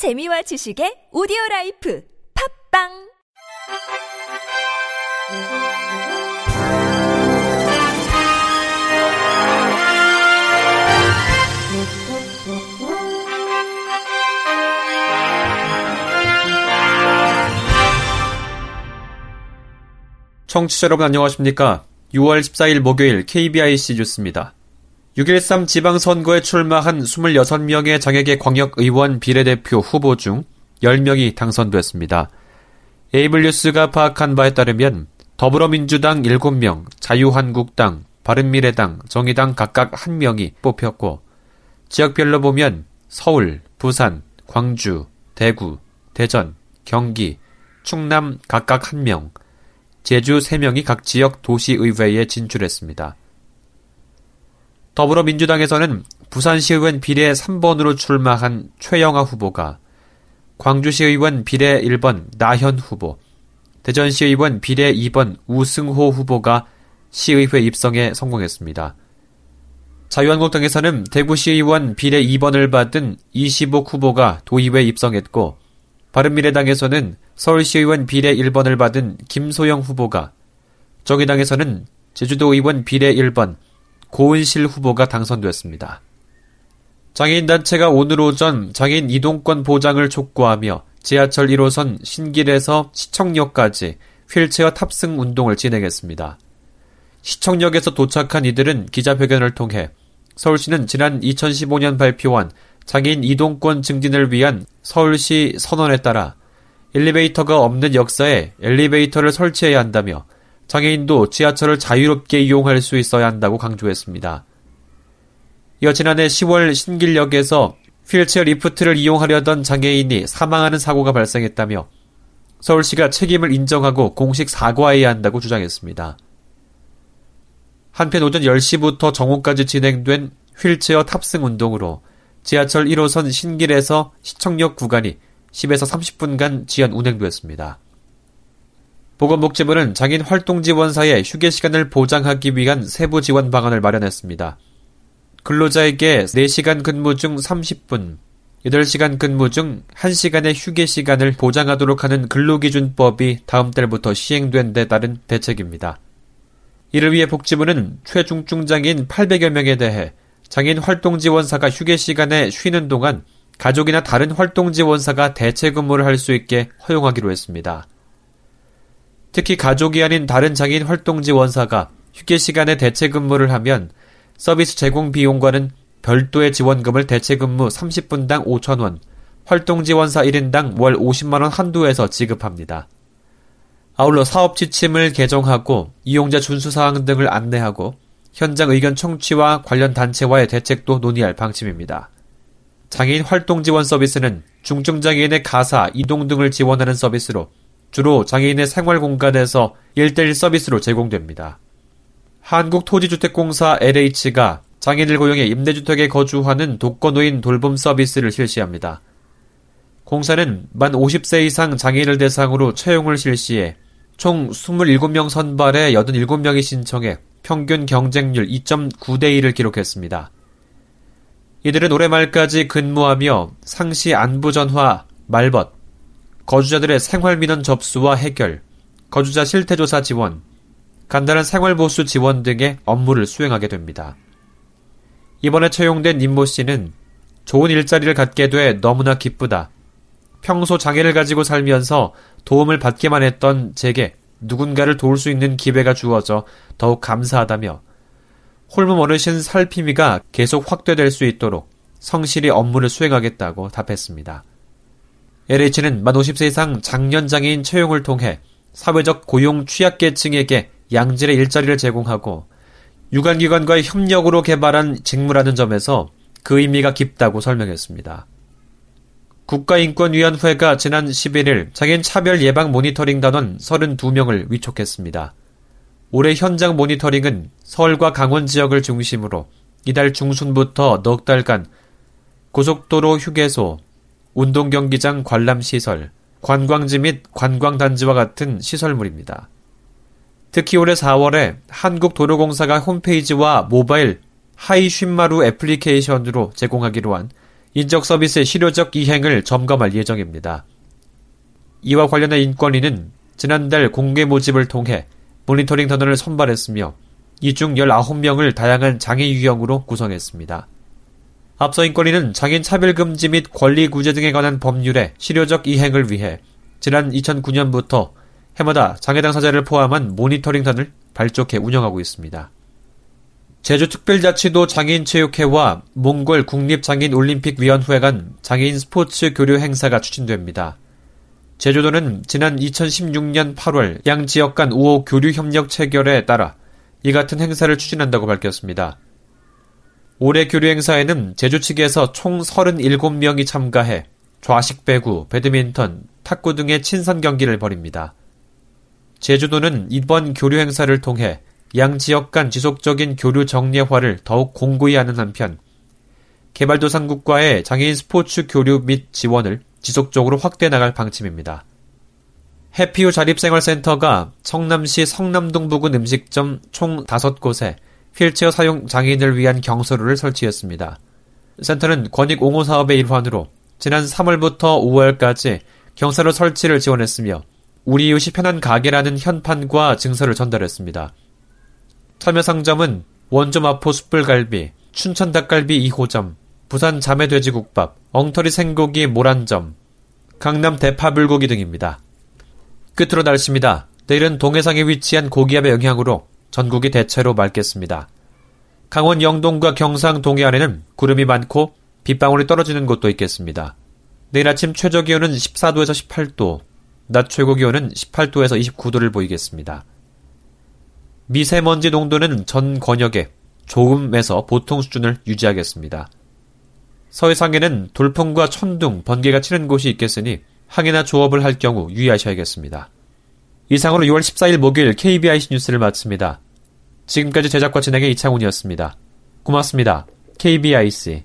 재미와 지식의 오디오 라이프 팝빵 청취자 여러분 안녕하십니까? 6월 14일 목요일 KBIC 뉴스입니다. 6.13 지방선거에 출마한 26명의 장애계 광역의원 비례대표 후보 중 10명이 당선됐습니다. 에이블뉴스가 파악한 바에 따르면 더불어민주당 7명, 자유한국당, 바른미래당, 정의당 각각 1명이 뽑혔고 지역별로 보면 서울, 부산, 광주, 대구, 대전, 경기, 충남 각각 1명, 제주 3명이 각 지역 도시의회에 진출했습니다. 더불어민주당에서는 부산시의원 비례 3번으로 출마한 최영아 후보가 광주시의원 비례 1번 나현 후보, 대전시의원 비례 2번 우승호 후보가 시의회 입성에 성공했습니다. 자유한국당에서는 대구시의원 비례 2번을 받은 이시복 후보가 도의회에 입성했고 바른미래당에서는 서울시의원 비례 1번을 받은 김소영 후보가 정의당에서는 제주도의원 비례 1번 고은실 후보가 당선됐습니다. 장애인단체가 오늘 오전 장애인 이동권 보장을 촉구하며 지하철 1호선 신길에서 시청역까지 휠체어 탑승 운동을 진행했습니다. 시청역에서 도착한 이들은 기자회견을 통해 서울시는 지난 2015년 발표한 장애인 이동권 증진을 위한 서울시 선언에 따라 엘리베이터가 없는 역사에 엘리베이터를 설치해야 한다며 장애인도 지하철을 자유롭게 이용할 수 있어야 한다고 강조했습니다. 이어 지난해 10월 신길역에서 휠체어 리프트를 이용하려던 장애인이 사망하는 사고가 발생했다며 서울시가 책임을 인정하고 공식 사과해야 한다고 주장했습니다. 한편 오전 10시부터 정오까지 진행된 휠체어 탑승 운동으로 지하철 1호선 신길에서 시청역 구간이 10에서 30분간 지연 운행됐습니다. 보건복지부는 장인 활동 지원사의 휴게 시간을 보장하기 위한 세부 지원 방안을 마련했습니다. 근로자에게 4시간 근무 중 30분, 8시간 근무 중 1시간의 휴게 시간을 보장하도록 하는 근로기준법이 다음 달부터 시행된 데 따른 대책입니다. 이를 위해 복지부는 최중증 장인 800여 명에 대해 장인 활동 지원사가 휴게 시간에 쉬는 동안 가족이나 다른 활동 지원사가 대체 근무를 할 수 있게 허용하기로 했습니다. 특히 가족이 아닌 다른 장인 활동지 원사가 휴게 시간에 대체 근무를 하면 서비스 제공 비용과는 별도의 지원금을 대체 근무 30분당 5천원, 활동지 원사 1인당 월 50만원 한도에서 지급합니다. 아울러 사업 지침을 개정하고 이용자 준수 사항 등을 안내하고 현장 의견 청취와 관련 단체와의 대책도 논의할 방침입니다. 장애인 활동 지원 서비스는 중증장애인의 가사, 이동 등을 지원하는 서비스로 주로 장애인의 생활 공간에서 1대1 서비스로 제공됩니다. 한국토지주택공사 LH가 장애인을 고용해 임대주택에 거주하는 독거노인 돌봄 서비스를 실시합니다. 공사는 만 50세 이상 장애인을 대상으로 채용을 실시해 총 27명 선발에 87명이 신청해 평균 경쟁률 2.9대 1을 기록했습니다. 이들은 올해 말까지 근무하며 상시 안부 전화, 말벗, 거주자들의 생활 민원 접수와 해결, 거주자 실태조사 지원, 간단한 생활보수 지원 등의 업무를 수행하게 됩니다. 이번에 채용된 임모 씨는 좋은 일자리를 갖게 돼 너무나 기쁘다. 평소 장애를 가지고 살면서 도움을 받기만 했던 제게 누군가를 도울 수 있는 기회가 주어져 더욱 감사하다며 홀몸 어르신 살피미가 계속 확대될 수 있도록 성실히 업무를 수행하겠다고 답했습니다. LH는 만 50세 이상 장년장애인 채용을 통해 사회적 고용 취약계층에게 양질의 일자리를 제공하고 유관기관과의 협력으로 개발한 직무라는 점에서 그 의미가 깊다고 설명했습니다. 국가인권위원회가 지난 11일 장애인 차별 예방 모니터링 단원 32명을 위촉했습니다. 올해 현장 모니터링은 서울과 강원 지역을 중심으로 이달 중순부터 넉 달간 고속도로 휴게소, 운동경기장 관람시설, 관광지 및 관광단지와 같은 시설물입니다. 특히 올해 4월에 한국도로공사가 홈페이지와 모바일 하이쉰마루 애플리케이션으로 제공하기로 한 인적 서비스의 실효적 이행을 점검할 예정입니다. 이와 관련해 인권위는 지난달 공개 모집을 통해 모니터링 단원을 선발했으며 이 중 19명을 다양한 장애 유형으로 구성했습니다. 앞서 인권위는 장애인 차별금지 및 권리구제 등에 관한 법률의 실효적 이행을 위해 지난 2009년부터 해마다 장애 당사자를 포함한 모니터링단을 발족해 운영하고 있습니다. 제주특별자치도 장애인체육회와 몽골 국립장애인올림픽위원회 간 장애인 스포츠 교류 행사가 추진됩니다. 제주도는 지난 2016년 8월 양 지역 간 우호 교류 협력 체결에 따라 이 같은 행사를 추진한다고 밝혔습니다. 올해 교류 행사에는 제주 측에서 총 37명이 참가해 좌식 배구, 배드민턴, 탁구 등의 친선 경기를 벌입니다. 제주도는 이번 교류 행사를 통해 양 지역 간 지속적인 교류 정례화를 더욱 공고히 하는 한편 개발도상국과의 장애인 스포츠 교류 및 지원을 지속적으로 확대해 나갈 방침입니다. 해피유 자립생활센터가 성남시 성남동 부근 음식점 총 5곳에 휠체어 사용 장애인을 위한 경서로를 설치했습니다. 센터는 권익 옹호 사업의 일환으로 지난 3월부터 5월까지 경사로 설치를 지원했으며 우리 이웃이 편한 가게라는 현판과 증서를 전달했습니다. 참여 상점은 원조 마포 숯불갈비, 춘천 닭갈비 2호점, 부산 자매돼지국밥, 엉터리 생고기 모란점, 강남 대파불고기 등입니다. 끝으로 날씨입니다. 내일은 동해상에 위치한 고기압의 영향으로 전국이 대체로 맑겠습니다. 강원 영동과 경상 동해안에는 구름이 많고 빗방울이 떨어지는 곳도 있겠습니다. 내일 아침 최저 기온은 14도에서 18도, 낮 최고 기온은 18도에서 29도를 보이겠습니다. 미세먼지 농도는 전 권역에 조금에서 보통 수준을 유지하겠습니다. 서해상에는 돌풍과 천둥, 번개가 치는 곳이 있겠으니 항해나 조업을 할 경우 유의하셔야겠습니다. 이상으로 6월 14일 목요일 KBIC 뉴스를 마칩니다. 지금까지 제작과 진행의 이창훈이었습니다. 고맙습니다. KBIC